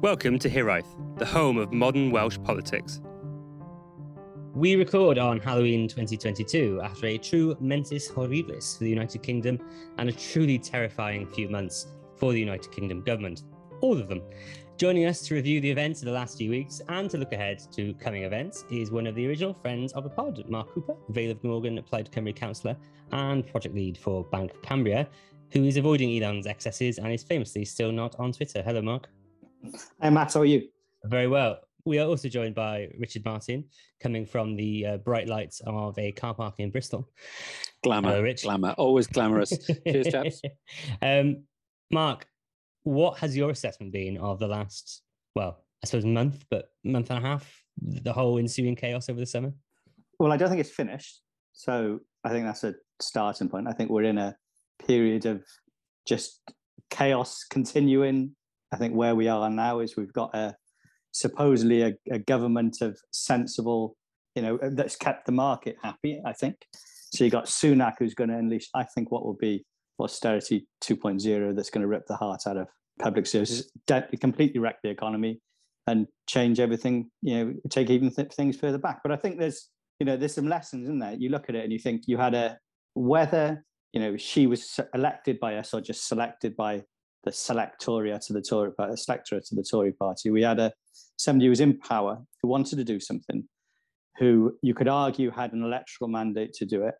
Welcome to Hiraeth, the home of modern Welsh politics. We record on Halloween 2022 after a true mentis horribilis for the United Kingdom and a truly terrifying few months for the United Kingdom government. All of them. Joining us to review the events of the last few weeks and to look ahead to coming events is one of the original friends of the pod, Mark Cooper, Vale of Glamorgan Plaid Cymru councillor and project lead for Banc Cambria, who is avoiding Elon's excesses and is famously still not on Twitter. Hello, Mark. Hi, Matt. How are you? Very well. We are also joined by Richard Martin, coming from the uh, bright lights of a car park in Bristol. Glamour, Hello, Rich. glamour, always glamorous. Cheers, chaps. Um, Mark, what has your assessment been of the last, well, I suppose month, but month and a half, the whole ensuing chaos over the summer? Well, I don't think it's finished. So I think that's a starting point. I think we're in a period of just chaos continuing. I think where we are now is we've got a supposedly a, a government of sensible, you know, that's kept the market happy. I think. So you got Sunak who's going to unleash, I think, what will be austerity 2.0 that's going to rip the heart out of public services, completely wreck the economy, and change everything. You know, take even th- things further back. But I think there's, you know, there's some lessons in there. You look at it and you think you had a whether you know she was elected by us or just selected by the selectorate to the Tory party, to the Tory party. We had a somebody who was in power who wanted to do something, who you could argue had an electoral mandate to do it,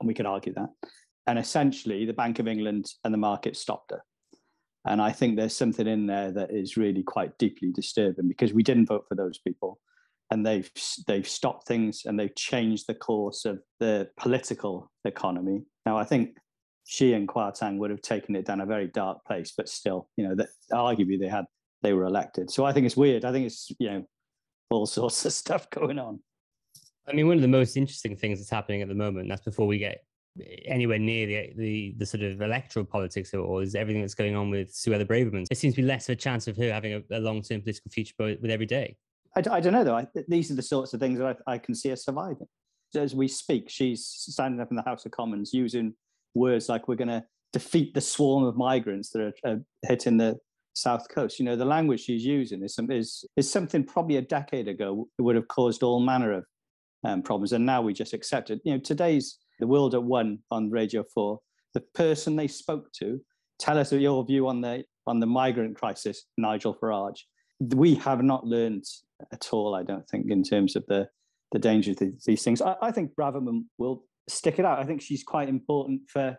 and we could argue that. And essentially, the Bank of England and the market stopped her. And I think there's something in there that is really quite deeply disturbing because we didn't vote for those people, and they've they've stopped things and they've changed the course of the political economy. Now, I think she and Kwarteng would have taken it down a very dark place, but still, you know, that arguably they had they were elected. So I think it's weird. I think it's you know all sorts of stuff going on. I mean, one of the most interesting things that's happening at the moment. That's before we get anywhere near the, the the sort of electoral politics or is everything that's going on with Suella Braverman. There seems to be less of a chance of her having a, a long term political future with every day. I, I don't know though. I, these are the sorts of things that I, I can see her surviving. As we speak, she's standing up in the House of Commons using words like "we're going to defeat the swarm of migrants that are, are hitting the south coast." You know, the language she's using is, is is something probably a decade ago would have caused all manner of um, problems, and now we just accept it. You know, today's the World at One on Radio 4, the person they spoke to, tell us your view on the on the migrant crisis, Nigel Farage. We have not learned at all, I don't think, in terms of the the danger of these things. I, I think Braverman will stick it out. I think she's quite important for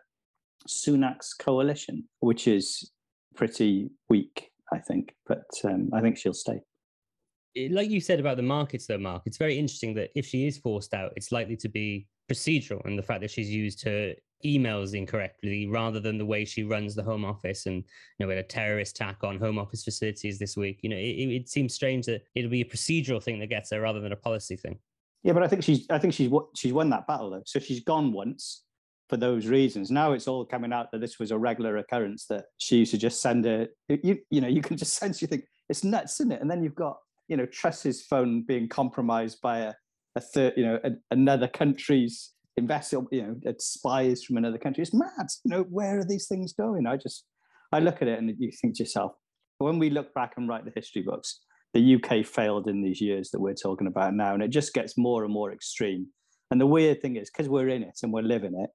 Sunak's coalition, which is pretty weak, I think. But um, I think she'll stay. Like you said about the markets, though, Mark, it's very interesting that if she is forced out, it's likely to be procedural and the fact that she's used her emails incorrectly rather than the way she runs the home office and you know we had a terrorist attack on home office facilities this week you know it, it seems strange that it'll be a procedural thing that gets her rather than a policy thing yeah but i think she's i think she's she's won that battle though so she's gone once for those reasons now it's all coming out that this was a regular occurrence that she used to just send a you, you know you can just sense you think it's nuts isn't it and then you've got you know Truss's phone being compromised by a a third, you know, a, another country's investor, you know, spies from another country. It's mad. You know, where are these things going? I just, I look at it and you think to yourself, when we look back and write the history books, the UK failed in these years that we're talking about now, and it just gets more and more extreme. And the weird thing is, because we're in it and we're living it,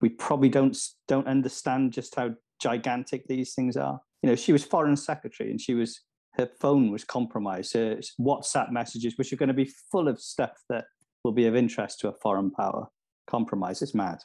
we probably don't don't understand just how gigantic these things are. You know, she was foreign secretary and she was her phone was compromised. Her WhatsApp messages, which are going to be full of stuff that will be of interest to a foreign power, compromised. It's mad.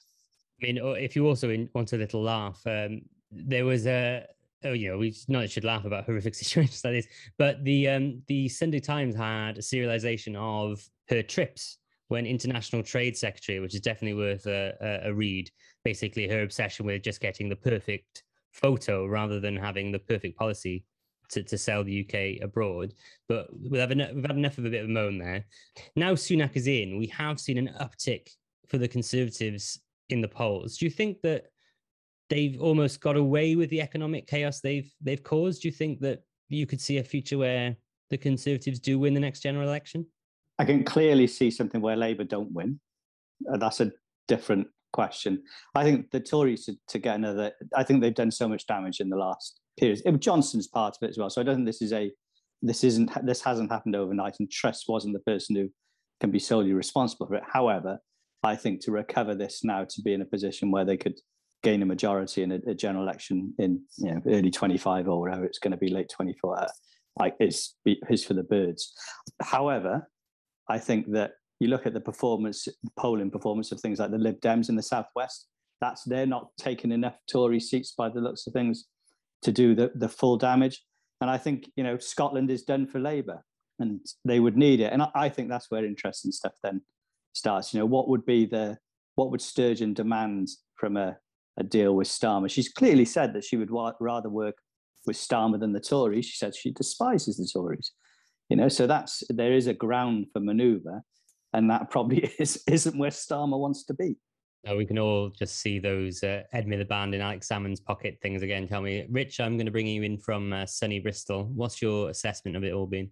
I mean, if you also want a little laugh, um, there was a oh, you know, we not should laugh about horrific situations like this, but the um, the Sunday Times had a serialization of her trips when international trade secretary, which is definitely worth a, a, a read. Basically, her obsession with just getting the perfect photo rather than having the perfect policy to, to sell the UK abroad. But we've had, enough, we've had enough of a bit of a moan there. Now Sunak is in, we have seen an uptick for the Conservatives in the polls. Do you think that they've almost got away with the economic chaos they've they've caused? Do you think that you could see a future where the Conservatives do win the next general election? I can clearly see something where Labour don't win. Uh, that's a different question. I think the Tories to, to, get another. I think they've done so much damage in the last periods. Johnson's part of it as well. So I don't think this is a this isn't this hasn't happened overnight, and Truss wasn't the person who can be solely responsible for it. However, I think to recover this now to be in a position where they could gain a majority in a, a general election in you know early 25 or whatever it's going to be late 24 uh, like it's is for the birds. However i think that you look at the performance polling performance of things like the lib dems in the southwest that's they're not taking enough tory seats by the looks of things to do the, the full damage. And i think you know scotland is done for labour and they would need it. And I, I think that's where interesting stuff then starts. You know what would be the what would sturgeon demand from a a deal with Starmer. She's clearly said that she would wa- rather work with Starmer than the Tories. She said she despises the Tories. You know, so that's there is a ground for manoeuvre, and that probably is isn't where Starmer wants to be. Uh, we can all just see those uh, Ed Miliband in Alex Salmond's pocket things again. Tell me, Rich, I'm going to bring you in from uh, sunny Bristol. What's your assessment of it all been?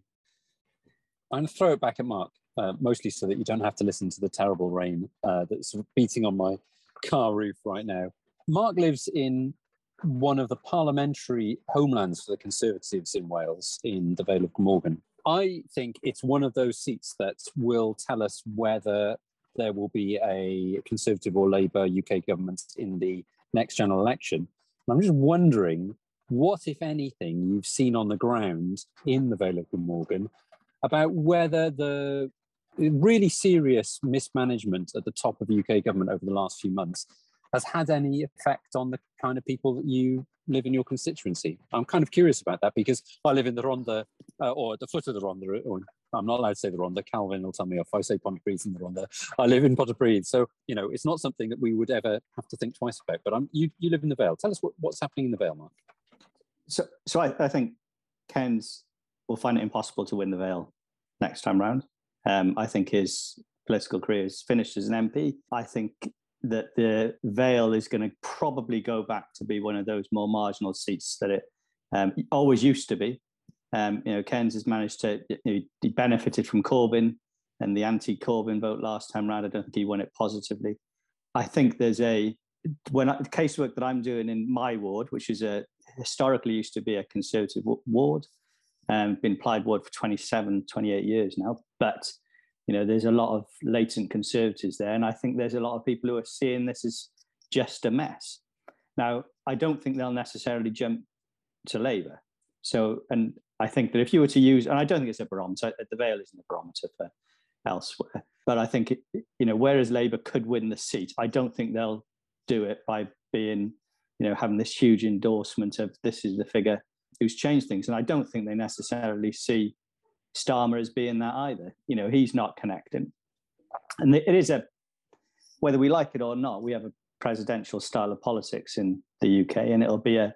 I'm going to throw it back at Mark, uh, mostly so that you don't have to listen to the terrible rain uh, that's beating on my car roof right now. Mark lives in one of the parliamentary homelands for the Conservatives in Wales, in the Vale of Glamorgan. I think it's one of those seats that will tell us whether there will be a Conservative or Labour UK government in the next general election. And I'm just wondering what, if anything, you've seen on the ground in the Vale of Glamorgan about whether the really serious mismanagement at the top of the UK government over the last few months has had any effect on the kind of people that you live in your constituency? I'm kind of curious about that because I live in the Rhondda uh, or at the foot of the Rhondda. Or I'm not allowed to say the Rhondda. Calvin will tell me if I say Pontypridd in the Rhondda. I live in Pontypridd, so you know it's not something that we would ever have to think twice about. But I'm, you you live in the Vale. Tell us what, what's happening in the Vale, Mark. So so I, I think Cairns will find it impossible to win the Vale next time round. Um, I think his political career is finished as an MP. I think that the Vale is going to probably go back to be one of those more marginal seats that it um, always used to be. Um, you know, Cairns has managed to he benefited from Corbyn and the anti-Corbyn vote last time round. I don't think he won it positively. I think there's a when I, the casework that I'm doing in my ward, which is a historically used to be a conservative ward, um, been Plaid ward for 27, 28 years now, but you know, there's a lot of latent conservatives there. And I think there's a lot of people who are seeing this as just a mess. Now, I don't think they'll necessarily jump to Labour. So, and I think that if you were to use, and I don't think it's a barometer, the Vale isn't a barometer for elsewhere, but I think, it, you know, whereas Labour could win the seat, I don't think they'll do it by being, you know, having this huge endorsement of this is the figure who's changed things. And I don't think they necessarily see Starmer as being that either. You know, he's not connecting. And it is a, whether we like it or not, we have a presidential style of politics in the UK, and it'll be a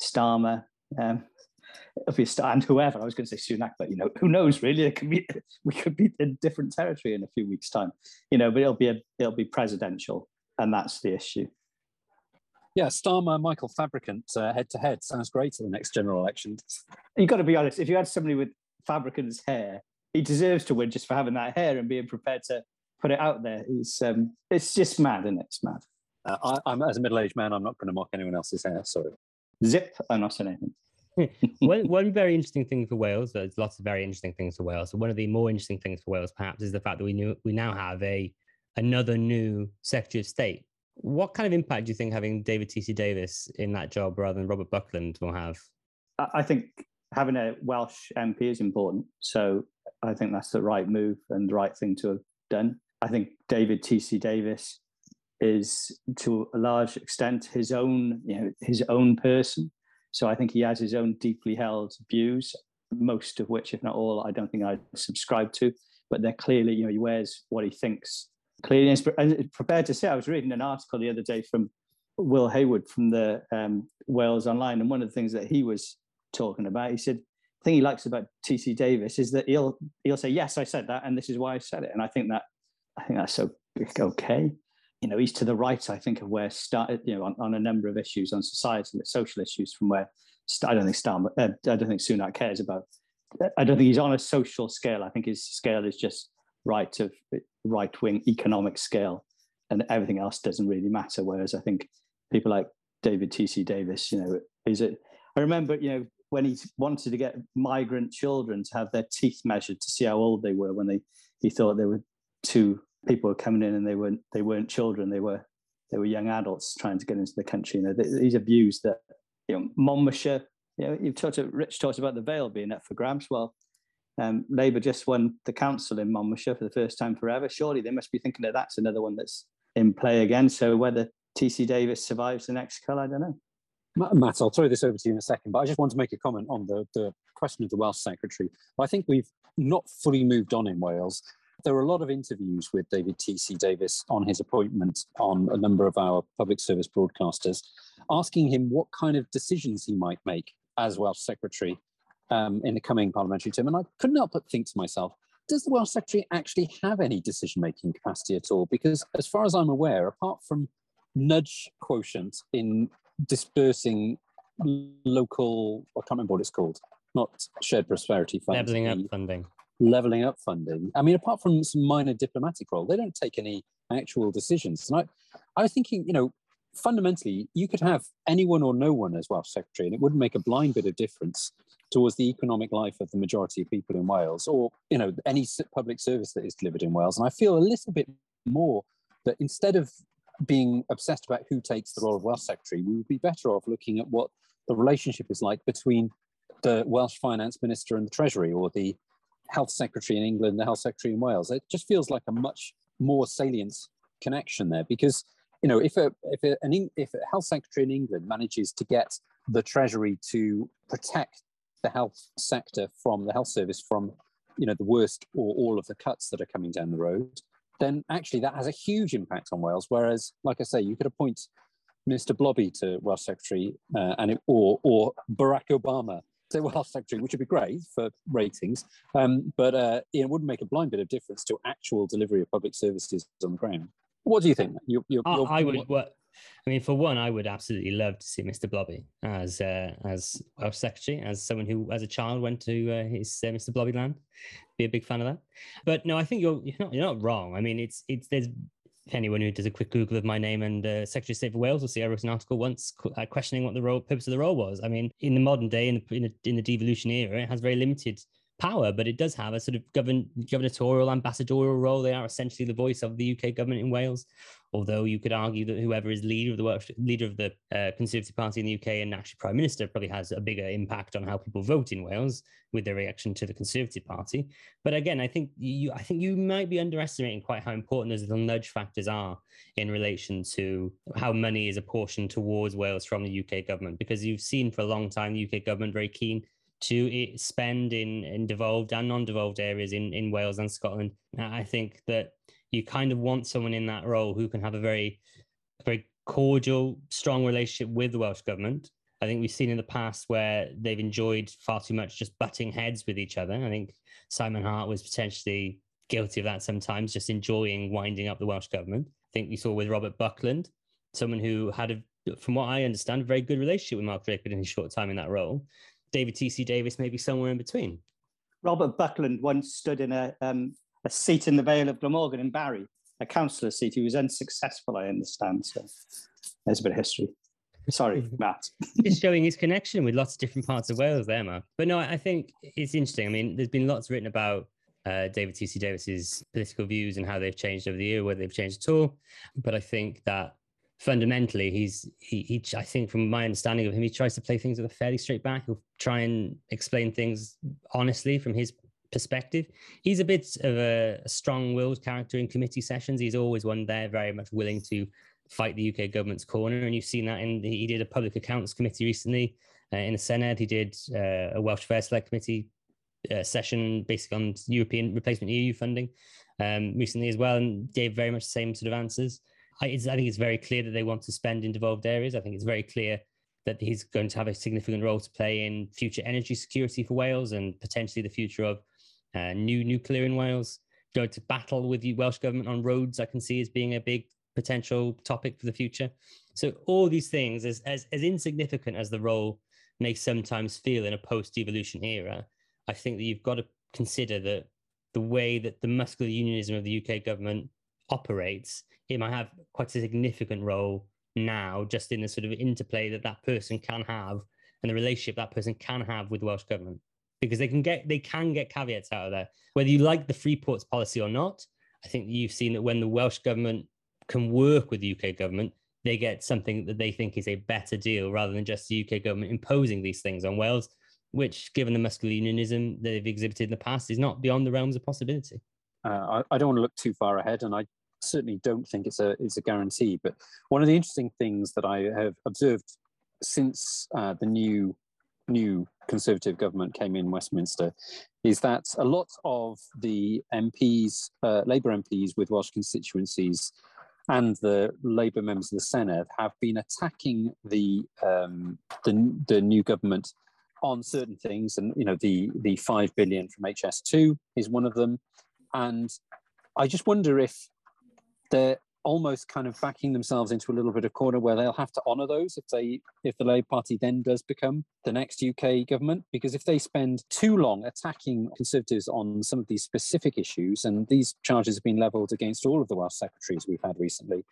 Starmer, um, it'll be a and whoever. I was going to say Sunak, but you know, who knows? Really, it could be we could be in different territory in a few weeks' time. You know, but it'll be a it'll be presidential, and that's the issue. Yeah, Starmer, Michael Fabricant, head to head sounds great at the next general election. You've got to be honest. If you had somebody with Fabricant's hair. He deserves to win just for having that hair and being prepared to put it out there. He's um, it's just mad, isn't it? It's mad. Uh, I, am as a middle-aged man. I'm not going to mock anyone else's hair. Sorry. Zip. I'm not saying anything. one, one very interesting thing for Wales, there's lots of very interesting things for Wales. So one of the more interesting things for Wales, perhaps, is the fact that we knew we now have a another new Secretary of State. What kind of impact do you think having David T.C. Davies in that job rather than Robert Buckland will have? I think having a Welsh MP is important. So I think that's the right move and the right thing to have done. I think David T.C. Davies is to a large extent his own, you know, his own person. So I think he has his own deeply held views, most of which, if not all, I don't think I subscribe to. But they're clearly, you know, he wears what he thinks. Clearly, and prepared to say. I was reading an article the other day from Will Hayward from the um, Wales Online, and one of the things that he was talking about. He said, the thing he likes about TC Davies is that he'll he'll say, Yes, I said that, and this is why I said it. And I think that I think that's so okay. You know, he's to the right, I think, of where started, you know, on, on a number of issues on society, social issues from where I don't think Star, uh, I don't think Sunak cares about. I don't think he's on a social scale. I think his scale is just right of right wing economic scale, and everything else doesn't really matter. Whereas I think people like David T.C. Davies, you know, is it I remember, you know, when he wanted to get migrant children to have their teeth measured to see how old they were when they he thought they were two people were coming in and they weren't they weren't children they were they were young adults trying to get into the country. You know these are views that you know monmouthshire you know you've talked to rich talked about the veil being up for grabs. Well um, labour just won the council in monmouthshire for the first time forever. Surely they must be thinking that that's another one that's in play again. So whether tc davies survives the next cull i don't know Matt, I'll throw this over to you in a second, but I just want to make a comment on the, the question of the Welsh Secretary. I think we've not fully moved on in Wales. There were a lot of interviews with David T.C. Davies on his appointment on a number of our public service broadcasters, asking him what kind of decisions he might make as Welsh Secretary um, in the coming parliamentary term. And I couldn't help but think to myself, does the Welsh Secretary actually have any decision making capacity at all? Because as far as I'm aware, apart from nudge quotient in dispersing local, I can't remember what it's called, not shared prosperity funding. Leveling up funding. Leveling up funding. I mean, apart from some minor diplomatic role, they don't take any actual decisions. And I, I was thinking, you know, fundamentally, you could have anyone or no one as Welsh Secretary, and it wouldn't make a blind bit of difference towards the economic life of the majority of people in Wales, or you know, any public service that is delivered in Wales. And I feel a little bit more that instead of being obsessed about who takes the role of Welsh Secretary, we would be better off looking at what the relationship is like between the Welsh Finance Minister and the Treasury, or the Health Secretary in England, the Health Secretary in Wales. It just feels like a much more salient connection there, because you know if a if a, an if a Health Secretary in England manages to get the Treasury to protect the health sector from the health service from you know the worst or all of the cuts that are coming down the road then actually that has a huge impact on Wales. Whereas, like I say, you could appoint Mr. Blobby to Welsh Secretary uh, and it, or or Barack Obama to Welsh Secretary, which would be great for ratings, um, but uh, it wouldn't make a blind bit of difference to actual delivery of public services on the ground. What do you think? You're, you're, you're, I would. What, I mean, for one, I would absolutely love to see Mr. Blobby as uh, as secretary, as someone who, as a child, went to uh, his uh, Mr. Blobby land. Be a big fan of that. But no, I think you're you're not you're not wrong. I mean, it's it's there's anyone who does a quick Google of my name and uh, Secretary of State for Wales will see I wrote an article once uh, questioning what the role purpose of the role was. I mean, in the modern day, in the, in the, in the devolution era, it has very limited power, but it does have a sort of govern, gubernatorial, ambassadorial role. They are essentially the voice of the UK government in Wales. Although you could argue that whoever is leader of the leader of the uh, Conservative Party in the UK and actually Prime Minister probably has a bigger impact on how people vote in Wales with their reaction to the Conservative Party. But again, I think you I think you might be underestimating quite how important those little nudge factors are in relation to how money is apportioned towards Wales from the UK government. Because you've seen for a long time the UK government very keen to spend in, in devolved and non-devolved areas in, in Wales and Scotland. I think that you kind of want someone in that role who can have a very, very cordial, strong relationship with the Welsh government. I think we've seen in the past where they've enjoyed far too much just butting heads with each other. I think Simon Hart was potentially guilty of that sometimes, just enjoying winding up the Welsh government. I think we saw with Robert Buckland, someone who had a, from what I understand, a very good relationship with Mark Drakeford in his short time in that role. David T.C. Davies maybe somewhere in between. Robert Buckland once stood in a, um, a seat in the Vale of Glamorgan in Barry, a councillor seat. He was unsuccessful, I understand. So there's a bit of history. Sorry, Matt. Just showing his connection with lots of different parts of Wales there, Mark. But no, I think it's interesting. I mean, there's been lots written about uh, David T.C. Davies's political views and how they've changed over the year, whether they've changed at all. But I think that fundamentally he's he, he i think from my understanding of him he tries to play things with a fairly straight back he'll try and explain things honestly from his perspective. He's a bit of a, strong-willed character in committee sessions. He's always one there very much willing to fight the uk government's corner and you've seen that in he did a public accounts committee recently uh, in the Senedd he did uh, a Welsh Affairs select committee uh, session basically on european replacement eu funding um, recently as well and gave very much the same sort of answers. I, I think it's very clear that they want to spend in devolved areas. I think it's very clear that he's going to have a significant role to play in future energy security for Wales and potentially the future of uh, new nuclear in Wales. Going to battle with the Welsh government on roads, I can see as being a big potential topic for the future. So all these things, as as, as insignificant as the role may sometimes feel in a post-devolution era, I think that you've got to consider that the way that the muscular unionism of the UK government operates, it might have quite a significant role now, just in the sort of interplay that that person can have and the relationship that person can have with the Welsh government because they can get they can get caveats out of there. Whether you like the free ports policy or not, I think you've seen that when the Welsh government can work with the UK government, they get something that they think is a better deal rather than just the UK government imposing these things on Wales, which, given the muscular unionism they've exhibited in the past, is not beyond the realms of possibility. Uh, I, I, don't want to look too far ahead, and I certainly don't think it's a it's a guarantee. But one of the interesting things that I have observed since uh, the new new Conservative government came in Westminster is that a lot of the MPs, uh, Labour MPs with Welsh constituencies, and the Labour members of the Senedd have been attacking the um, the, the new government on certain things, and you know the the five billion from HS2 is one of them, and I just wonder if they're almost kind of backing themselves into a little bit of corner where they'll have to honour those if they if the Labour Party then does become the next UK government. Because if they spend too long attacking Conservatives on some of these specific issues, and these charges have been levelled against all of the Welsh secretaries we've had recently,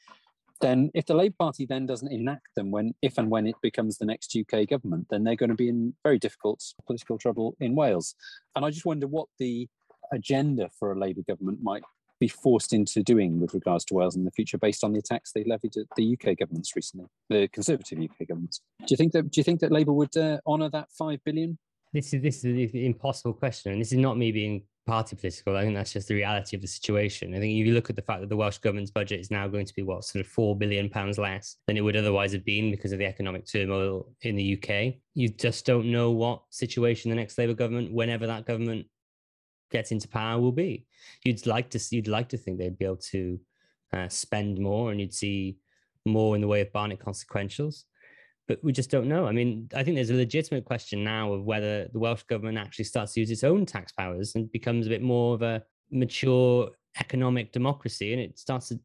then if the Labour Party then doesn't enact them when if and when it becomes the next UK government, then they're going to be in very difficult political trouble in Wales. And I just wonder what the agenda for a Labour government might be forced into doing with regards to Wales in the future based on the attacks they levied at the UK governments recently, the Conservative UK governments. Do you think that do you think that Labour would uh, honour that five billion? This is this is an impossible question, and this is not me being party political. I think that's just the reality of the situation. I think if you look at the fact that the Welsh government's budget is now going to be what sort of four billion pounds less than it would otherwise have been because of the economic turmoil in the UK, you just don't know what situation the next Labour government, whenever that government gets into power will be. You'd like to see, you'd like to think they'd be able to uh, spend more, and you'd see more in the way of Barnett consequentials. But we just don't know. I mean, I think there's a legitimate question now of whether the Welsh government actually starts to use its own tax powers and becomes a bit more of a mature economic democracy, and it starts to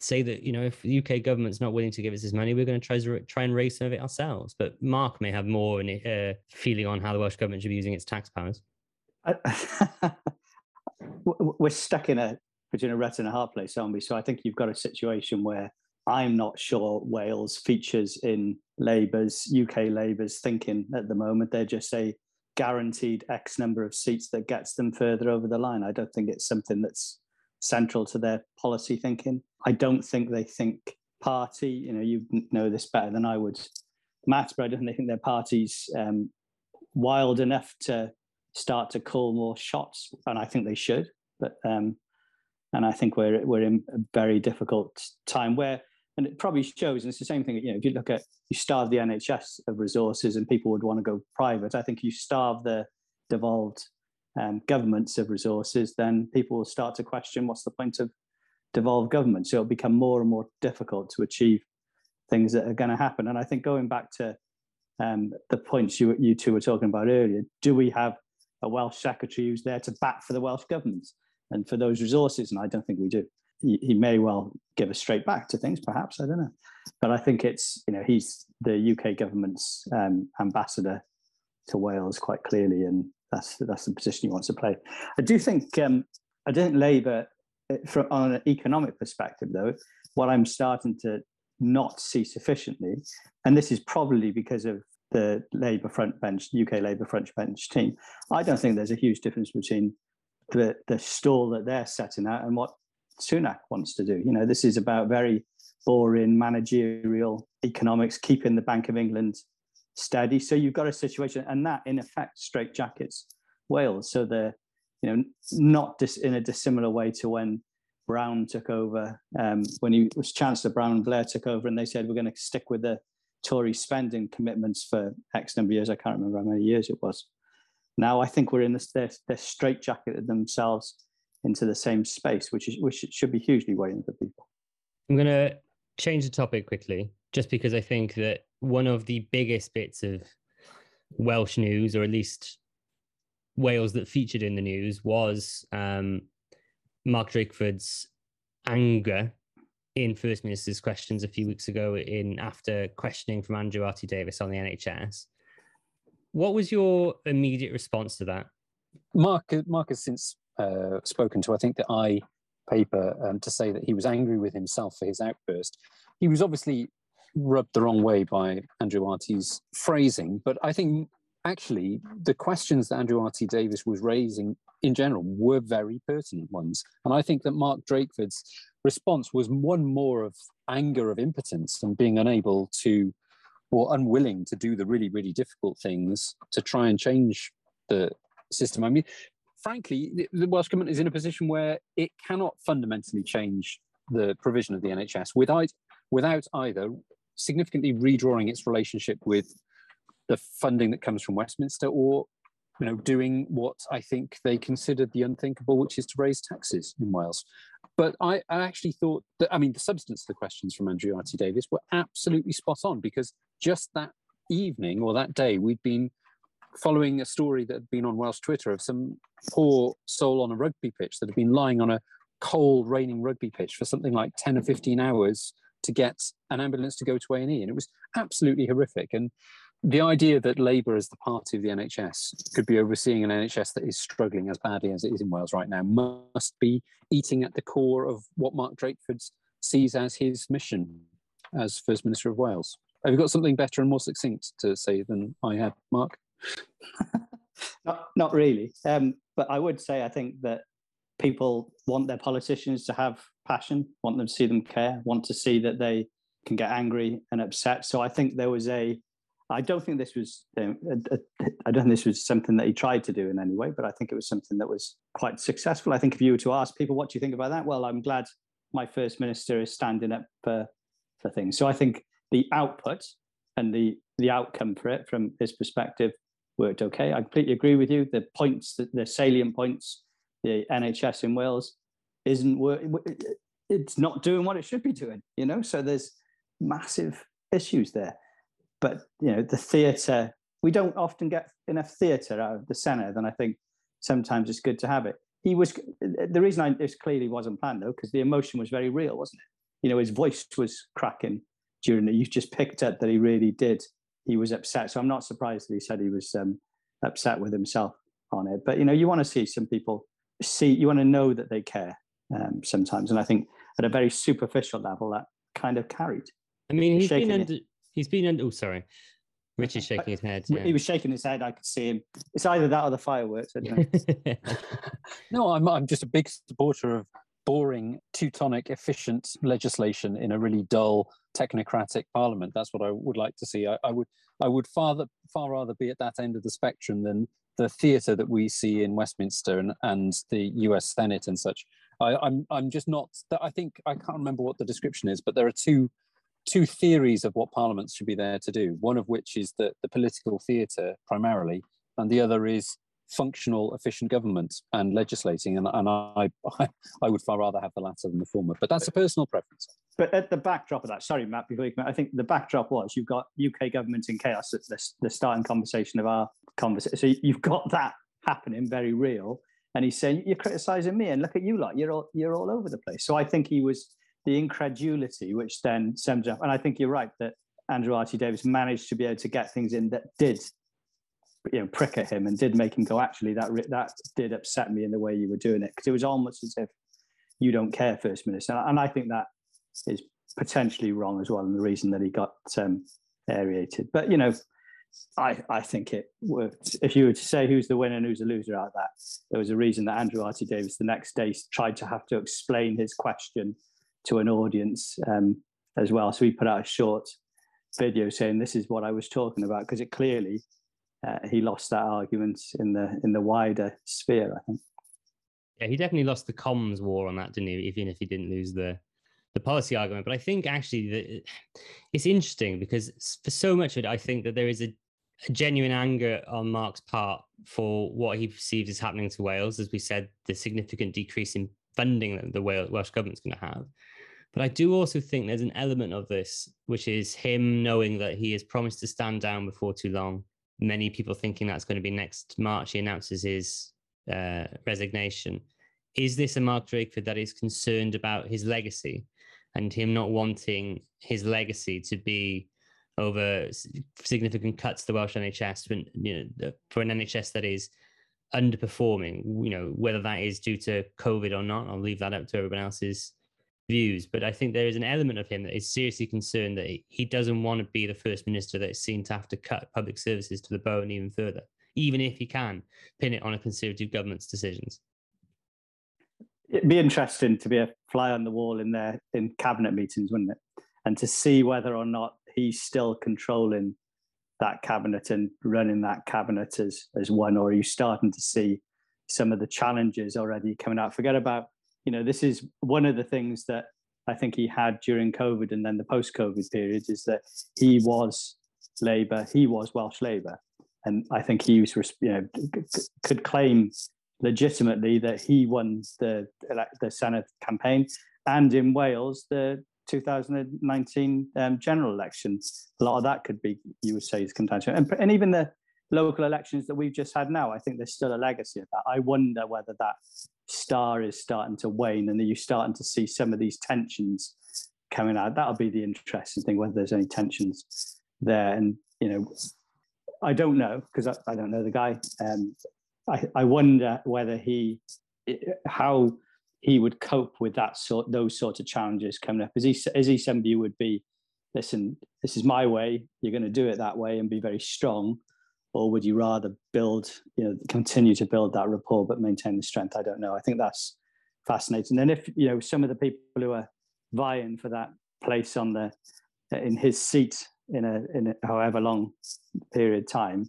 say that you know if the UK government's not willing to give us this money, we're going to try to try and raise some of it ourselves. But Mark may have more in a uh, feeling on how the Welsh government should be using its tax powers. we're stuck in a between a rat and a hard place, aren't we? So I think you've got a situation where I'm not sure Wales features in Labour's UK Labour's thinking at the moment. They're just a guaranteed X number of seats that gets them further over the line. I don't think it's something that's central to their policy thinking. I don't think they think party. You know, you know this better than I would, Matt. But I don't think their party's um, wild enough to start to call more shots, and I think they should. But um, and I think we're we're in a very difficult time where, and it probably shows. And it's the same thing. You know, if you look at you starve the NHS of resources, and people would want to go private. I think you starve the devolved um, governments of resources, then people will start to question what's the point of devolved government. So it'll become more and more difficult to achieve things that are going to happen. And I think going back to um, the points you you two were talking about earlier, do we have a Welsh secretary who's there to bat for the Welsh government and for those resources. And I don't think we do. He, he may well give us straight back to things, perhaps. I don't know. But I think it's, you know, he's the UK government's um, ambassador to Wales quite clearly. And that's, that's the position he wants to play. I do think, um, I don't Labour, eh, from, on an economic perspective, though, what I'm starting to not see sufficiently, and this is probably because of the Labour front bench, UK Labour front bench team. I don't think there's a huge difference between the the stall that they're setting out and what Sunak wants to do. You know, this is about very boring managerial economics, keeping the Bank of England steady. So you've got a situation, and that in effect straight jackets Wales. So they're you know not dis- in a dissimilar way to when Brown took over, um, when he was Chancellor Brown, Blair took over, and they said we're going to stick with the Tory spending commitments for X number of years. I can't remember how many years it was. Now I think we're in this they're, straitjacketed themselves into the same space, which is which should be hugely worrying for people. I'm going to change the topic quickly, just because I think that one of the biggest bits of Welsh news, or at least Wales that featured in the news, was um, Mark Drakeford's anger in First Minister's questions a few weeks ago in after questioning from Andrew RT Davies on the NHS. What was your immediate response to that? Mark, Mark has since uh, spoken to, I think, the I paper um, to say that he was angry with himself for his outburst. He was obviously rubbed the wrong way by Andrew RT's phrasing, but I think actually the questions that Andrew RT Davies was raising in general were very pertinent ones. And I think that Mark Drakeford's response was one more of anger of impotence and being unable to or unwilling to do the really, really difficult things to try and change the system. I mean, frankly, the Welsh Government is in a position where it cannot fundamentally change the provision of the NHS without, without either significantly redrawing its relationship with the funding that comes from Westminster or you know, doing what I think they considered the unthinkable, which is to raise taxes in Wales. But I, I actually thought that, I mean, the substance of the questions from Andrew RT Davies were absolutely spot on because just that evening or that day, we'd been following a story that had been on Welsh Twitter of some poor soul on a rugby pitch that had been lying on a cold, raining rugby pitch for something like 10 or 15 hours to get an ambulance to go to A&E. And it was absolutely horrific. And the idea that Labour, as the party of the NHS, could be overseeing an NHS that is struggling as badly as it is in Wales right now must be eating at the core of what Mark Drakeford sees as his mission as First Minister of Wales. Have you got something better and more succinct to say than I have, Mark? not, not really. Um, but I would say I think that people want their politicians to have passion, want them to see them care, want to see that they can get angry and upset. So I think there was a I don't think this was. Um, a, a, I don't think this was something that he tried to do in any way, but I think it was something that was quite successful. I think if you were to ask people, "What do you think about that?" Well, I'm glad my first minister is standing up for for things. So I think the output and the the outcome for it, from his perspective, worked okay. I completely agree with you. The points, the, the salient points, the NHS in Wales isn't work. It's not doing what it should be doing. You know, so there's massive issues there but you know the theatre we don't often get enough theatre out of the Senedd, and I think sometimes it's good to have it. He was the reason I this clearly wasn't planned though, because the emotion was very real, wasn't it? You know, his voice was cracking during it. You just picked up that he really did. He was upset, so I'm not surprised that he said he was um, upset with himself on it. But you know, you want to see some people see. You want to know that they care um, sometimes, and I think at a very superficial level, that kind of carried. I mean, he's been under, He's been under. Oh, sorry. Richie's shaking his head. Yeah. He was shaking his head. I could see him. It's either that or the fireworks. no, I'm, I'm just a big supporter of boring, Teutonic, efficient legislation in a really dull, technocratic parliament. That's what I would like to see. I, I would, I would far, far rather be at that end of the spectrum than the theatre that we see in Westminster and, and the U.S. Senate and such. I, I'm, I'm just not. I think I can't remember what the description is, but there are two two theories of what parliaments should be there to do. One of which is that the political theatre primarily, and the other is functional, efficient government and legislating. And, and I, I, I would far rather have the latter than the former. But that's a personal preference. But at the backdrop of that, sorry, Matt, before you come, I think the backdrop was you've got UK government in chaos. It's the, the starting conversation of our conversation. So you've got that happening, very real. And he's saying you're criticizing me, and look at you lot. You're all you're all over the place. So I think he was the incredulity, which then sums up. And I think you're right that Andrew RT Davies managed to be able to get things in that did, you know, prick at him and did make him go. Actually, that that did upset me in the way you were doing it because it was almost as if you don't care, First Minister. And I think that is potentially wrong as well, and the reason that he got um, aerated. But you know, I, I think it worked. If you were to say who's the winner and who's the loser out of that, there was a reason that Andrew RT Davies the next day tried to have to explain his question to an audience um, as well. So we put out a short video saying this is what I was talking about because it clearly uh, he lost that argument in the in the wider sphere. I think. Yeah, he definitely lost the comms war on that, didn't he? Even if he didn't lose the the policy argument, but I think actually the, it's interesting because for so much of it, I think that there is a, a genuine anger on Mark's part for what he perceives is happening to Wales. As we said, the significant decrease in funding that the Welsh government's going to have. But I do also think there's an element of this, which is him knowing that he has promised to stand down before too long. Many people thinking that's going to be next March. He announces his uh, resignation. Is this a Mark Drakeford that is concerned about his legacy and him not wanting his legacy to be over significant cuts to the Welsh NHS for, you know, for an NHS that is underperforming? You know, whether that is due to COVID or not, I'll leave that up to everyone else's views. But I think there is an element of him that is seriously concerned that he doesn't want to be the first minister that is seen to have to cut public services to the bone even further, even if he can pin it on a conservative government's decisions. It'd be interesting to be a fly on the wall in there in cabinet meetings, wouldn't it? And to see whether or not he's still controlling that cabinet and running that cabinet as as one, or are you starting to see some of the challenges already coming out? Forget about, you know, this is one of the things that I think he had during COVID and then the post-COVID period is that he was Labour, he was Welsh Labour, and I think he was, you know, could claim legitimately that he won the the Senedd campaign, and in Wales the 2019 um, general elections. A lot of that could be, you would say, is contention, and, and even the local elections that we've just had now. I think there's still a legacy of that. I wonder whether that star is starting to wane, and you're starting to see some of these tensions coming out. That'll be the interesting thing, whether there's any tensions there. And you know, I don't know because I, I, don't know the guy. Um, I, I wonder whether he, how he would cope with that sort those sorts of challenges coming up. Is he is he somebody who would be, listen, this is my way. You're going to do it that way and be very strong, or would you rather build, you know, continue to build that rapport but maintain the strength? I don't know. I think that's fascinating. And if you know some of the people who are vying for that place on the in his seat in a in a however long period of time,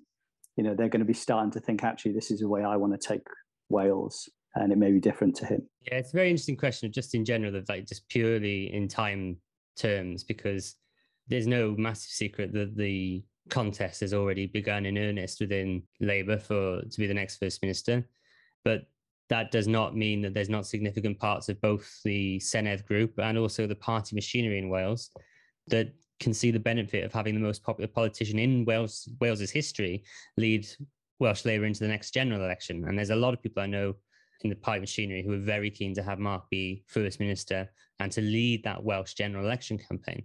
you know, they're going to be starting to think actually this is the way I want to take Wales and it may be different to him. Yeah, it's a very interesting question, just in general, of like just purely in time terms, because there's no massive secret that the contest has already begun in earnest within Labour for to be the next first minister, but that does not mean that there's not significant parts of both the Senedd group and also the party machinery in Wales that can see the benefit of having the most popular politician in Wales Wales's history lead Welsh Labour into the next general election. And there's a lot of people I know in the party machinery who are very keen to have Mark be First Minister and to lead that Welsh general election campaign.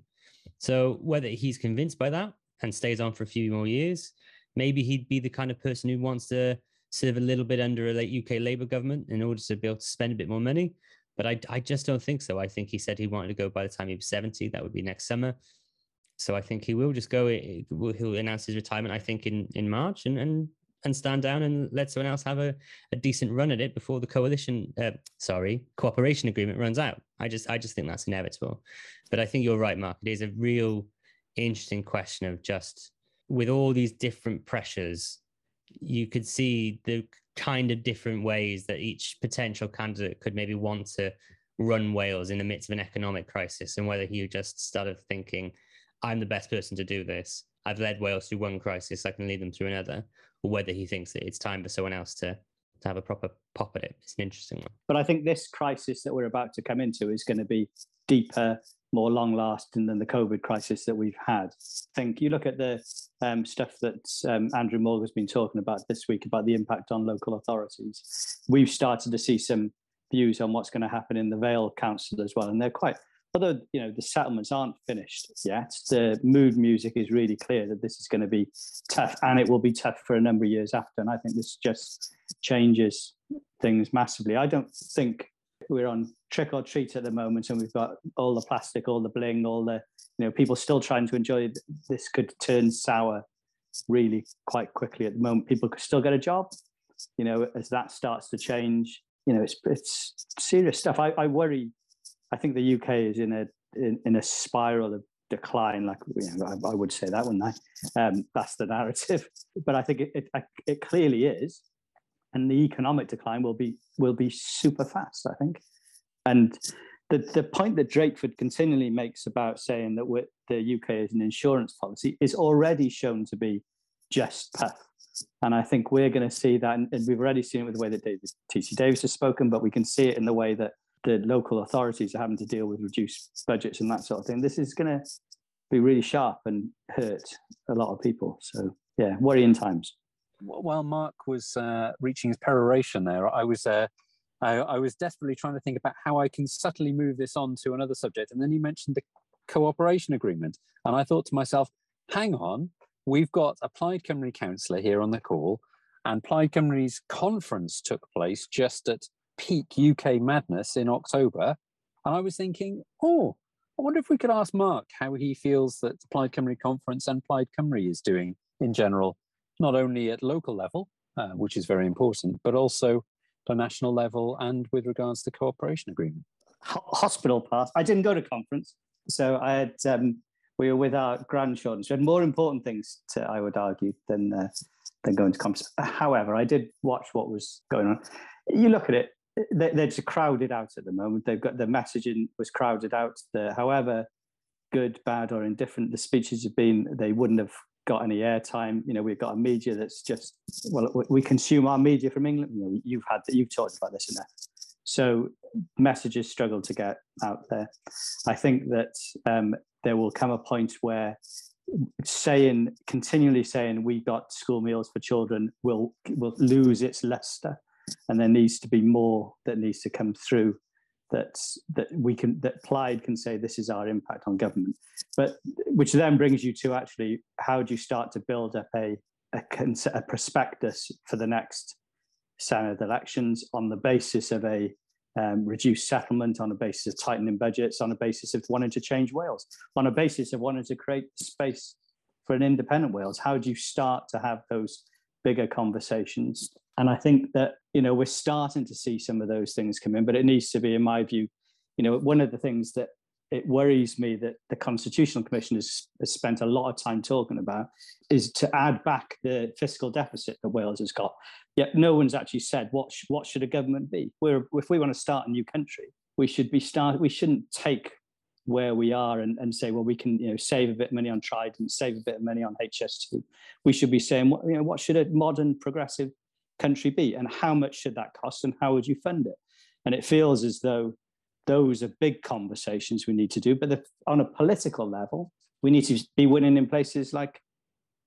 So whether he's convinced by that and stays on for a few more years, maybe he'd be the kind of person who wants to serve a little bit under a late UK Labour government in order to be able to spend a bit more money. But I, I just don't think so. I think he said he wanted to go by the time he was 70. That would be next summer. So I think he will just go. He'll announce his retirement. I think in in March, and and and stand down and let someone else have a, a decent run at it before the coalition uh, sorry cooperation agreement runs out i just i just think that's inevitable but i think you're right mark it is a real interesting question of just with all these different pressures you could see the kind of different ways that each potential candidate could maybe want to run wales in the midst of an economic crisis and whether he just started thinking i'm the best person to do this I've led Wales through one crisis, I can lead them through another or whether he thinks that it's time for someone else to to have a proper pop at it. It's an interesting one. But I think this crisis that we're about to come into is going to be deeper, more long lasting than the COVID crisis that we've had. I think you look at the um, stuff that um, Andrew Morgan has been talking about this week about the impact on local authorities. We've started to see some views on what's going to happen in the Vale Council as well, and they're quite although you know the settlements aren't finished yet, the mood music is really clear that this is going to be tough, and it will be tough for a number of years after. And I think this just changes things massively. I don't think we're on trick or treat at the moment, and we've got all the plastic, all the bling, all the you know people still trying to enjoy. This could turn sour really quite quickly at the moment. People could still get a job, you know, as that starts to change. You know, it's it's serious stuff. I, I worry I think the UK is in a in, in a spiral of decline. Like you know, I, I, would say that, wouldn't I? Um, that's the narrative. But I think it, it it clearly is, and the economic decline will be will be super fast. I think, and the the point that Drakeford continually makes about saying that the UK is an insurance policy is already shown to be just tough. And I think we're going to see that, and we've already seen it with the way that David T.C. Davies has spoken, but we can see it in the way that the local authorities are having to deal with reduced budgets and that sort of thing. This is going to be really sharp and hurt a lot of people. So yeah, worrying times. While Mark was uh, reaching his peroration there, I was uh, I, I, was desperately trying to think about how I can subtly move this on to another subject. And then you mentioned the cooperation agreement, and I thought to myself, hang on, we've got a Plaid Cymru councillor here on the call, and Plaid Cymru's conference took place just at peak UK madness in October, And I was thinking, oh, I wonder if we could ask Mark how he feels that Plaid Cymru conference and Plaid Cymru is doing in general, not only at local level, uh, which is very important, but also the national level and with regards to cooperation agreement. Hospital path. I didn't go to conference, so I had um, we were with our grandchildren. So we had more important things to, I would argue, than uh, than going to conference. However, I did watch what was going on. You look at it; they, are just crowded out at the moment. They've got the messaging was crowded out. The, however good, bad, or indifferent the speeches have been, they wouldn't have got any airtime. You know, we've got a media that's just well, we consume our media from England. You know, you've had that. You've talked about this enough. So messages struggle to get out there. I think that um, there will come a point where saying continually saying we got school meals for children will will lose its luster and there needs to be more that needs to come through that that we can that Plaid can say this is our impact on government but which then brings you to actually how do you start to build up a a, a prospectus for the next Senedd elections on the basis of a um, reduce settlement on a basis of tightening budgets, on a basis of wanting to change Wales, on a basis of wanting to create space for an independent Wales. How do you start to have those bigger conversations? And I think that you know we're starting to see some of those things come in, but it needs to be, in my view, you know, one of the things that it worries me that the Constitutional Commission has, has, spent a lot of time talking about is to add back the fiscal deficit that Wales has got. Yet no one's actually said what sh- what should a government be. We're, if we want to start a new country, we should be start. We shouldn't take where we are and, and say, well, we can you know save a bit of money on Trident, save a bit of money on HS2. We should be saying, what, you know, what should a modern progressive country be, and how much should that cost, and how would you fund it? And it feels as though those are big conversations we need to do. But the, on a political level, we need to be winning in places like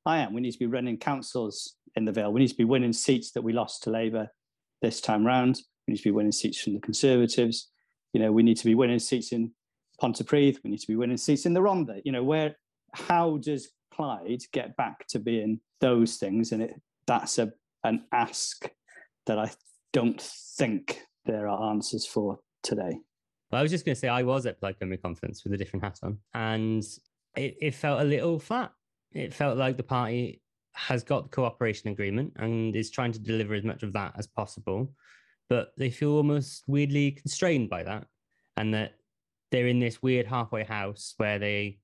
I am. We need to be running councils in the Vale. We need to be winning seats that we lost to Labour this time round. We need to be winning seats from the Conservatives. You know, we need to be winning seats in Pontypridd. We need to be winning seats in the Rhondda. You know, where how does Plaid get back to being those things? And it that's a an ask that I don't think there are answers for today. But I was just going to say, I was at Plaid Cymru conference with a different hat on, and it, it felt a little flat. It felt like the party has got the cooperation agreement and is trying to deliver as much of that as possible, but they feel almost weirdly constrained by that, and that they're in this weird halfway house where they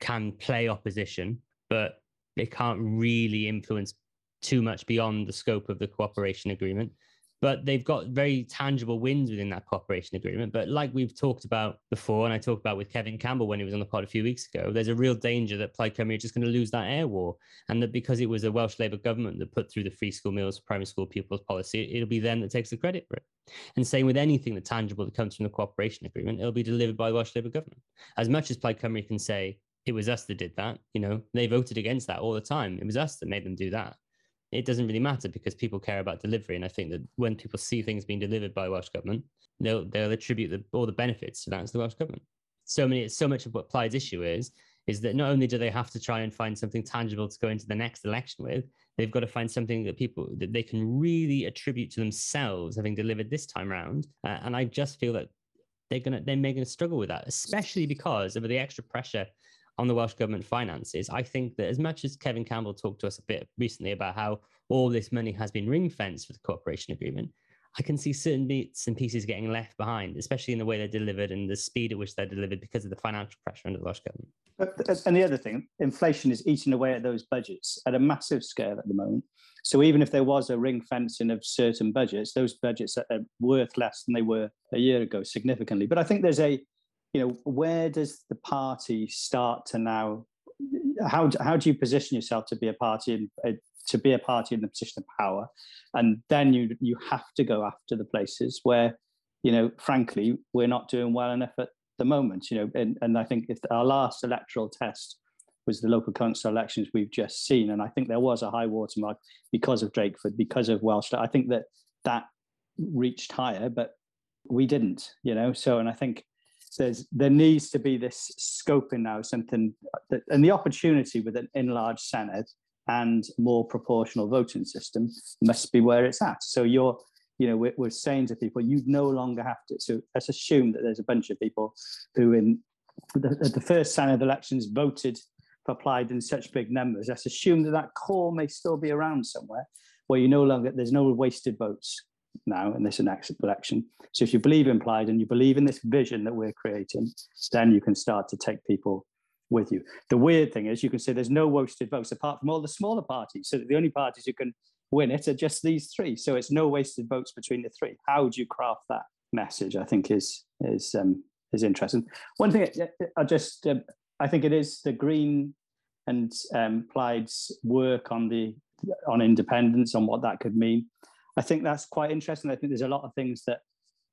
can play opposition, but they can't really influence too much beyond the scope of the cooperation agreement but they've got very tangible wins within that cooperation agreement. But like we've talked about before, and I talked about with Cefin Campbell when he was on the pod a few weeks ago, there's a real danger that Plaid Cymru are just going to lose that air war. And that because it was a Welsh Labour government that put through the free school meals primary school pupils policy, it'll be them that takes the credit for it. And same with anything that tangible that comes from the cooperation agreement, it'll be delivered by the Welsh Labour government. As much as Plaid Cymru can say, it was us that did that, you know, they voted against that all the time. It was us that made them do that it doesn't really matter because people care about delivery. And I think that when people see things being delivered by Welsh government, they'll they'll attribute the, all the benefits to that to the Welsh government. So many, so much of what Plaid's issue is is that not only do they have to try and find something tangible to go into the next election with, they've got to find something that people that they can really attribute to themselves having delivered this time round. Uh, and I just feel that they're gonna they're making a struggle with that, especially because of the extra pressure on the Welsh government finances, I think that as much as Cefin Campbell talked to us a bit recently about how all this money has been ring fenced for the cooperation agreement, I can see certain bits and pieces getting left behind, especially in the way they're delivered and the speed at which they're delivered because of the financial pressure under the Welsh government. And the other thing, inflation is eating away at those budgets at a massive scale at the moment. So even if there was a ring fencing of certain budgets, those budgets are worth less than they were a year ago, significantly. But I think there's a you know, where does the party start to now? How how do you position yourself to be a party in, uh, to be a party in the position of power, and then you you have to go after the places where, you know, frankly, we're not doing well enough at the moment. You know, and, and I think if our last electoral test was the local council elections we've just seen, and I think there was a high watermark because of Drakeford, because of Welsh. I think that that reached higher, but we didn't. You know, so and I think there's there needs to be this scoping now, something that, and the opportunity with an enlarged Senedd and more proportional voting system must be where it's at. So you're you know, we're, we're saying to people, you no longer have to. So let's assume that there's a bunch of people who, in the, the first Senedd elections, voted for Plaid in such big numbers. Let's assume that that core may still be around somewhere, where you no longer there's no wasted votes now in this next election. So if you believe in Plaid and you believe in this vision that we're creating, then you can start to take people with you. The weird thing is you can say there's no wasted votes apart from all the smaller parties. So the only parties who can win it are just these three. So it's no wasted votes between the three. How do you craft that message? I think is is um, is interesting. One thing I just um, I think it is the Green and um, Plaid's work on the on independence on what that could mean. I think that's quite interesting. I think there's a lot of things that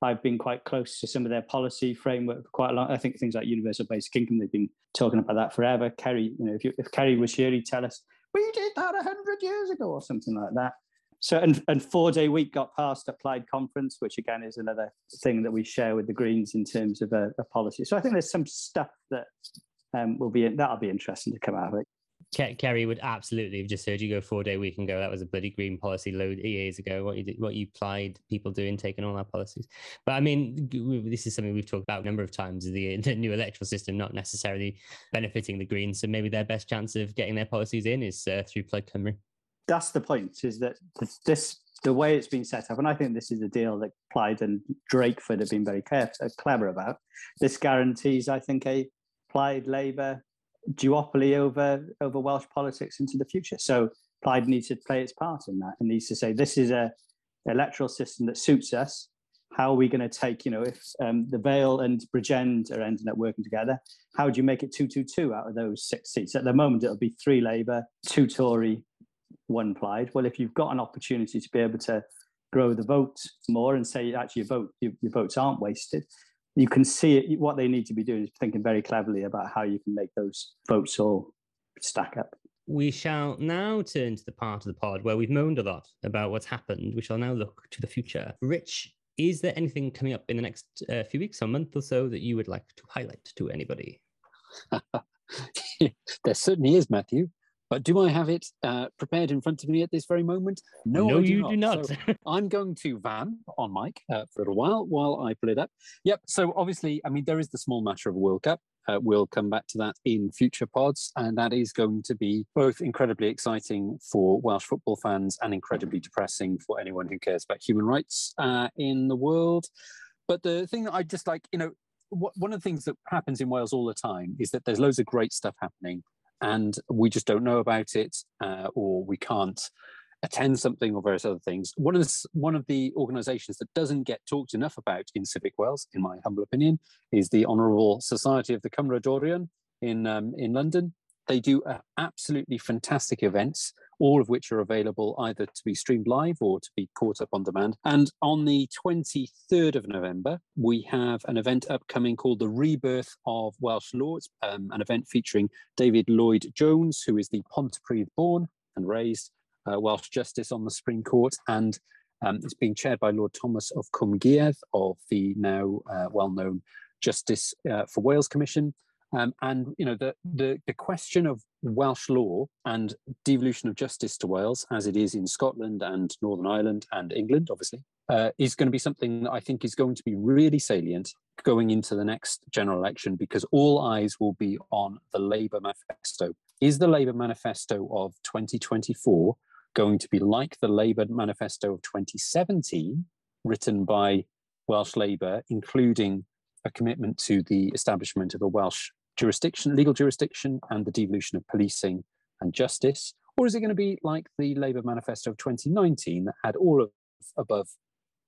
I've been quite close to some of their policy framework for quite a long. I think things like universal basic income, they've been talking about that forever. Kerry, you know, if, you, if Kerry was here, he'd tell us, we did that 100 years ago or something like that. So, and, and four day week got passed at Conference, which again is another thing that we share with the Greens in terms of a, a policy. So I think there's some stuff that um, will be, that'll be interesting to come out of it. Kerry would absolutely have just heard you go four day week and go, that was a bloody green policy load years ago. What you did, what you Plaid people doing, taking all our policies. But I mean, this is something we've talked about a number of times: the, the new electoral system not necessarily benefiting the Greens. So maybe their best chance of getting their policies in is uh, through Plaid Cymru. That's the point. Is that this the way it's been set up, and I think this is a deal that Plaid and Drakeford have been very clever about. This guarantees, I think, a Plaid Labour duopoly over over Welsh politics into the future. So Plaid needs to play its part in that and needs to say this is a electoral system that suits us. How are we going to take, you know, if um, the Vale and Bridgend are ending up working together, how do you make it two two two out of those six seats? At the moment, it'll be three Labour, two Tory, one Plaid. Well, if you've got an opportunity to be able to grow the vote more and say actually your vote your, your votes aren't wasted, you can see it, what they need to be doing is thinking very cleverly about how you can make those votes all stack up. We shall now turn to the part of the pod where we've moaned a lot about what's happened. We shall now look to the future. Rich, is there anything coming up in the next uh, few weeks or month or so that you would like to highlight to anybody? there certainly is, Matthew. But do I have it uh, prepared in front of me at this very moment? No, no do you not. do not. So I'm going to van on mic uh, for a little while while I pull it up. Yep. So obviously, I mean, there is the small matter of World Cup. Uh, we'll come back to that in future pods, and that is going to be both incredibly exciting for Welsh football fans and incredibly depressing for anyone who cares about human rights uh, in the world. But the thing that I just like, you know, one of the things that happens in Wales all the time is that there's loads of great stuff happening and we just don't know about it uh, or we can't attend something or various other things. One of the, one of the organisations that doesn't get talked enough about in Civic Wales, in my humble opinion, is the Honourable Society of the Cymrodorion in um, in London. They do uh, absolutely fantastic events all of which are available either to be streamed live or to be caught up on demand. And on the 23rd of November, we have an event upcoming called The Rebirth of Welsh Law. It's um, an event featuring David Lloyd Jones, who is the Pontypridd born and raised uh, Welsh Justice on the Supreme Court. And um, it's being chaired by Lord Thomas of Cwmgiedd of the now uh, well known Justice uh, for Wales Commission. Um, and you know the, the the question of Welsh law and devolution of justice to Wales, as it is in Scotland and Northern Ireland and England, obviously, uh, is going to be something that I think is going to be really salient going into the next general election because all eyes will be on the Labour manifesto. Is the Labour manifesto of 2024 going to be like the Labour manifesto of 2017, written by Welsh Labour, including a commitment to the establishment of a Welsh jurisdiction, legal jurisdiction, and the devolution of policing and justice? Or is it going to be like the Labour manifesto of 2019 that had all of above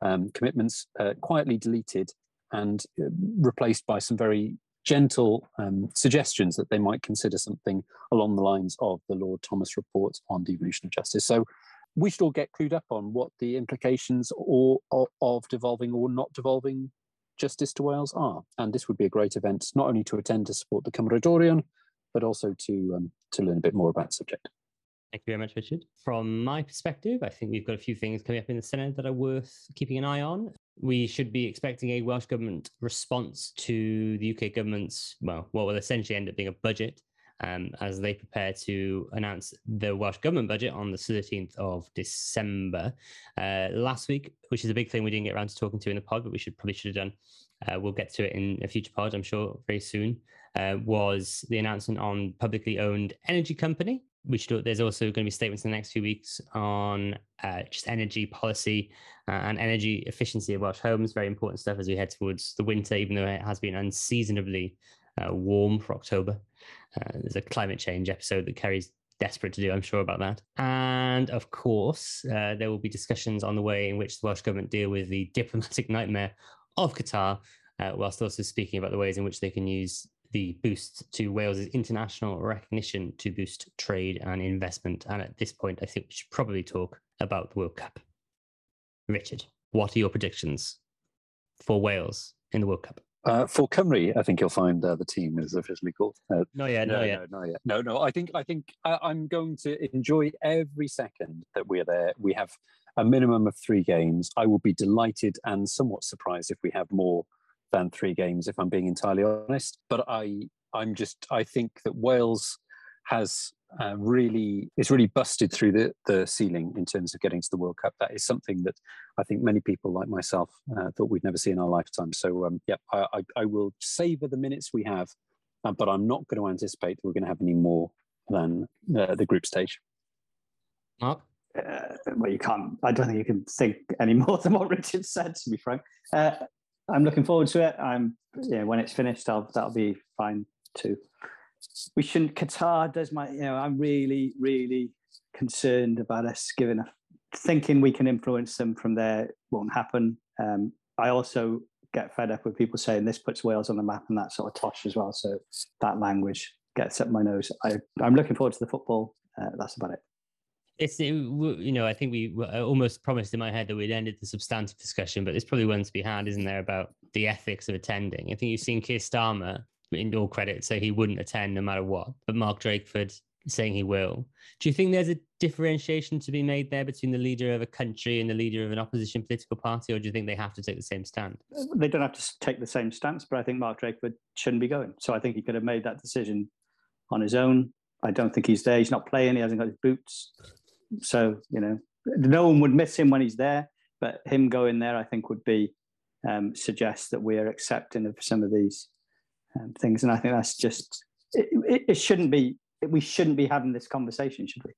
um, commitments uh, quietly deleted and uh, replaced by some very gentle um, suggestions that they might consider something along the lines of the Lord Thomas report on devolution of justice? So we should all get clued up on what the implications or, or of devolving or not devolving Justice to Wales are. And this would be a great event, not only to attend to support the Cymrodorion, but also to, um, to learn a bit more about the subject. Thank you very much, Richard. From my perspective, I think we've got a few things coming up in the Senedd that are worth keeping an eye on. We should be expecting a Welsh Government response to the UK government's, well, what will essentially end up being a budget um, as they prepare to announce the Welsh Government budget on the 13th of December. Uh, last week, which is a big thing we didn't get around to talking to in the pod, but we should probably should have done. Uh, we'll get to it in a future pod, I'm sure, very soon. Uh, was the announcement on publicly owned energy company. Should. There's also going to be statements in the next few weeks on uh, just energy policy uh, and energy efficiency of Welsh homes. Very important stuff as we head towards the winter, even though it has been unseasonably uh, warm for October. Uh, there's a climate change episode that Kerry's desperate to do, I'm sure about that. And of course, uh, there will be discussions on the way in which the Welsh government deal with the diplomatic nightmare of Qatar, uh, whilst also speaking about the ways in which they can use the boost to Wales's international recognition to boost trade and investment. And at this point, I think we should probably talk about the World Cup. Richard, what are your predictions for Wales in the World Cup? Uh, for Cymru, I think you'll find uh, the team is officially called. Uh, not yet, no, not yet. No, not yet. No, no. I think I think I, I'm going to enjoy every second that we're there. We have a minimum of three games. I will be delighted and somewhat surprised if we have more than three games, if I'm being entirely honest. But I, I'm just, I think that Wales has uh, really, it's really busted through the, the ceiling in terms of getting to the World Cup. That is something that I think many people like myself uh, thought we'd never see in our lifetime. So, um, yeah, I, I, I will savor the minutes we have, uh, but I'm not going to anticipate that we're going to have any more than uh, the group stage. Mark? Uh, well, you can't. I don't think you can think any more than what Richard said. To be frank, uh, I'm looking forward to it. I'm yeah. When it's finished, I'll that'll be fine too. We shouldn't. Qatar does my. You know, I'm really, really concerned about us giving a thinking we can influence them from there won't happen. Um, I also get fed up with people saying this puts Wales on the map and that sort of tosh as well. So that language gets up my nose. I, I'm looking forward to the football. Uh, that's about it it's you know I think we almost promised in my head that we'd ended the substantive discussion, but there's probably one to be had, isn't there, about the ethics of attending? I think you've seen Keir Starmer, in all credit, so he wouldn't attend no matter what, but Mark Drakeford saying he will. Do you think there's a differentiation to be made there between the leader of a country and the leader of an opposition political party, or do you think they have to take the same stand? They don't have to take the same stance, but I think Mark Drakeford shouldn't be going. So I think he could have made that decision on his own. I don't think he's there. He's not playing. He hasn't got his boots. So you know, no one would miss him when he's there, but him going there, I think, would be um, suggest that we are accepting of some of these um, things, and I think that's just it, it, it, shouldn't be. We shouldn't be having this conversation, should we?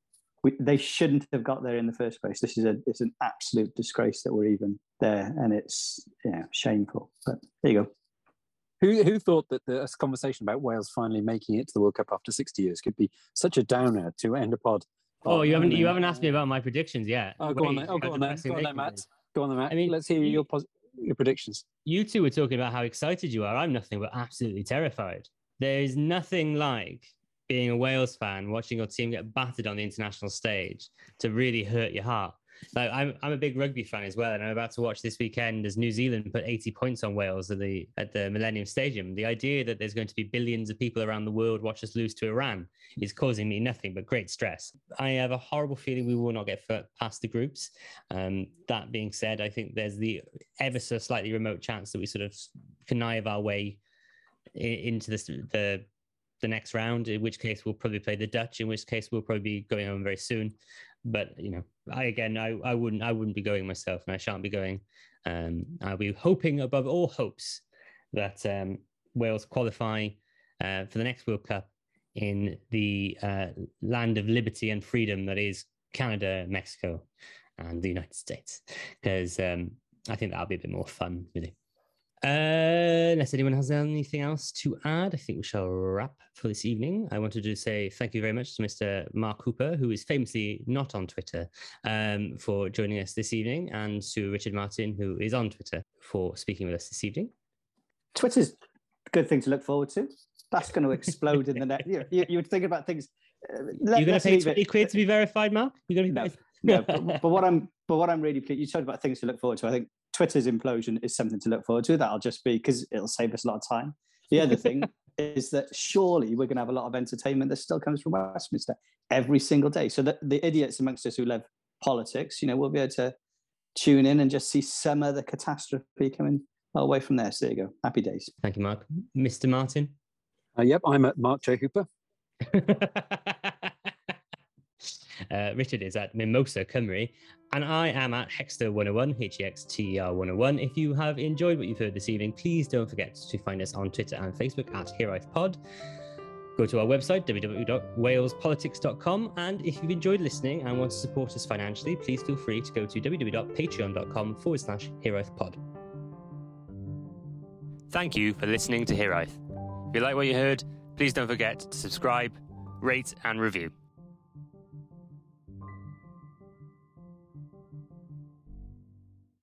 we? They shouldn't have got there in the first place. This is a it's an absolute disgrace that we're even there, and it's yeah shameful. But there you go. Who, who thought that this conversation about Wales finally making it to the World Cup after 60 years could be such a downer to end a pod Oh, you haven't you haven't asked me about my predictions yet. Oh, go on then. Oh, go on then. Go on then, Matt. Go on then, Matt. I mean, let's hear your your predictions. You two were talking about how excited you are. I'm nothing but absolutely terrified. There is nothing like being a Wales fan, watching your team get battered on the international stage to really hurt your heart. Like I'm, I'm a big rugby fan as well, and I'm about to watch this weekend as New Zealand put 80 points on Wales at the at the Millennium Stadium. The idea that there's going to be billions of people around the world watch us lose to Iran is causing me nothing but great stress. I have a horrible feeling we will not get past the groups. Um, that being said, I think there's the ever so slightly remote chance that we sort of connive our way into this, the the next round, in which case we'll probably play the Dutch, in which case we'll probably be going home very soon but you know, I again, I, I wouldn't, I wouldn't be going myself, and I shan't be going. Um, I'll be hoping above all hopes that um, Wales qualify uh, for the next World Cup in the uh, land of liberty and freedom that is Canada, Mexico, and the United States, because um, I think that'll be a bit more fun, really. Uh, unless anyone has anything else to add, I think we shall wrap for this evening. I wanted to say thank you very much to Mr. Mark Hooper, who is famously not on Twitter, um, for joining us this evening, and to Richard Martin, who is on Twitter, for speaking with us this evening. Twitter's a good thing to look forward to. That's going to explode in the next. You, you, you would think about things. Uh, let, You're going to pay twenty quid to be verified, Mark. You're going to no, no. But, but, what I'm, but what I'm really pleased. You talked about things to look forward to. I think Twitter's implosion is something to look forward to. That'll just be because it'll save us a lot of time. The other thing is that surely we're going to have a lot of entertainment that still comes from Westminster every single day. So that the idiots amongst us who love politics, you know, we'll be able to tune in and just see some of the catastrophe coming away from there. So there you go. Happy days. Thank you, Mark. Mr. Martin. Uh, yep, I'm at Mark J. Hooper. uh, Richard is at Mimosa Cymru, and I am at Hexter101, H E X T E R 101. If you have enjoyed what you've heard this evening, please don't forget to find us on Twitter and Facebook at HeroithPod. Go to our website, www.walespolitics.com. And if you've enjoyed listening and want to support us financially, please feel free to go to www.patreon.com forward slash HeroithPod. Thank you for listening to Heroith. If you like what you heard, please don't forget to subscribe, rate, and review.